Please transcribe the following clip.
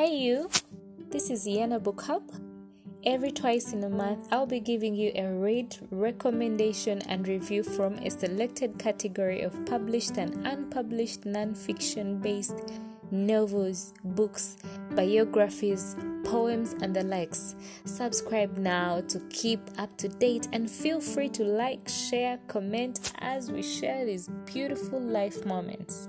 Hey, you, this is Iyana Book Hub. Every twice in a month, I'll be giving you a read, recommendation, and review from a selected category of published and unpublished non fiction based novels, books, biographies, poems, and the likes. Subscribe now to keep up to date and feel free to like, share, comment as we share these beautiful life moments.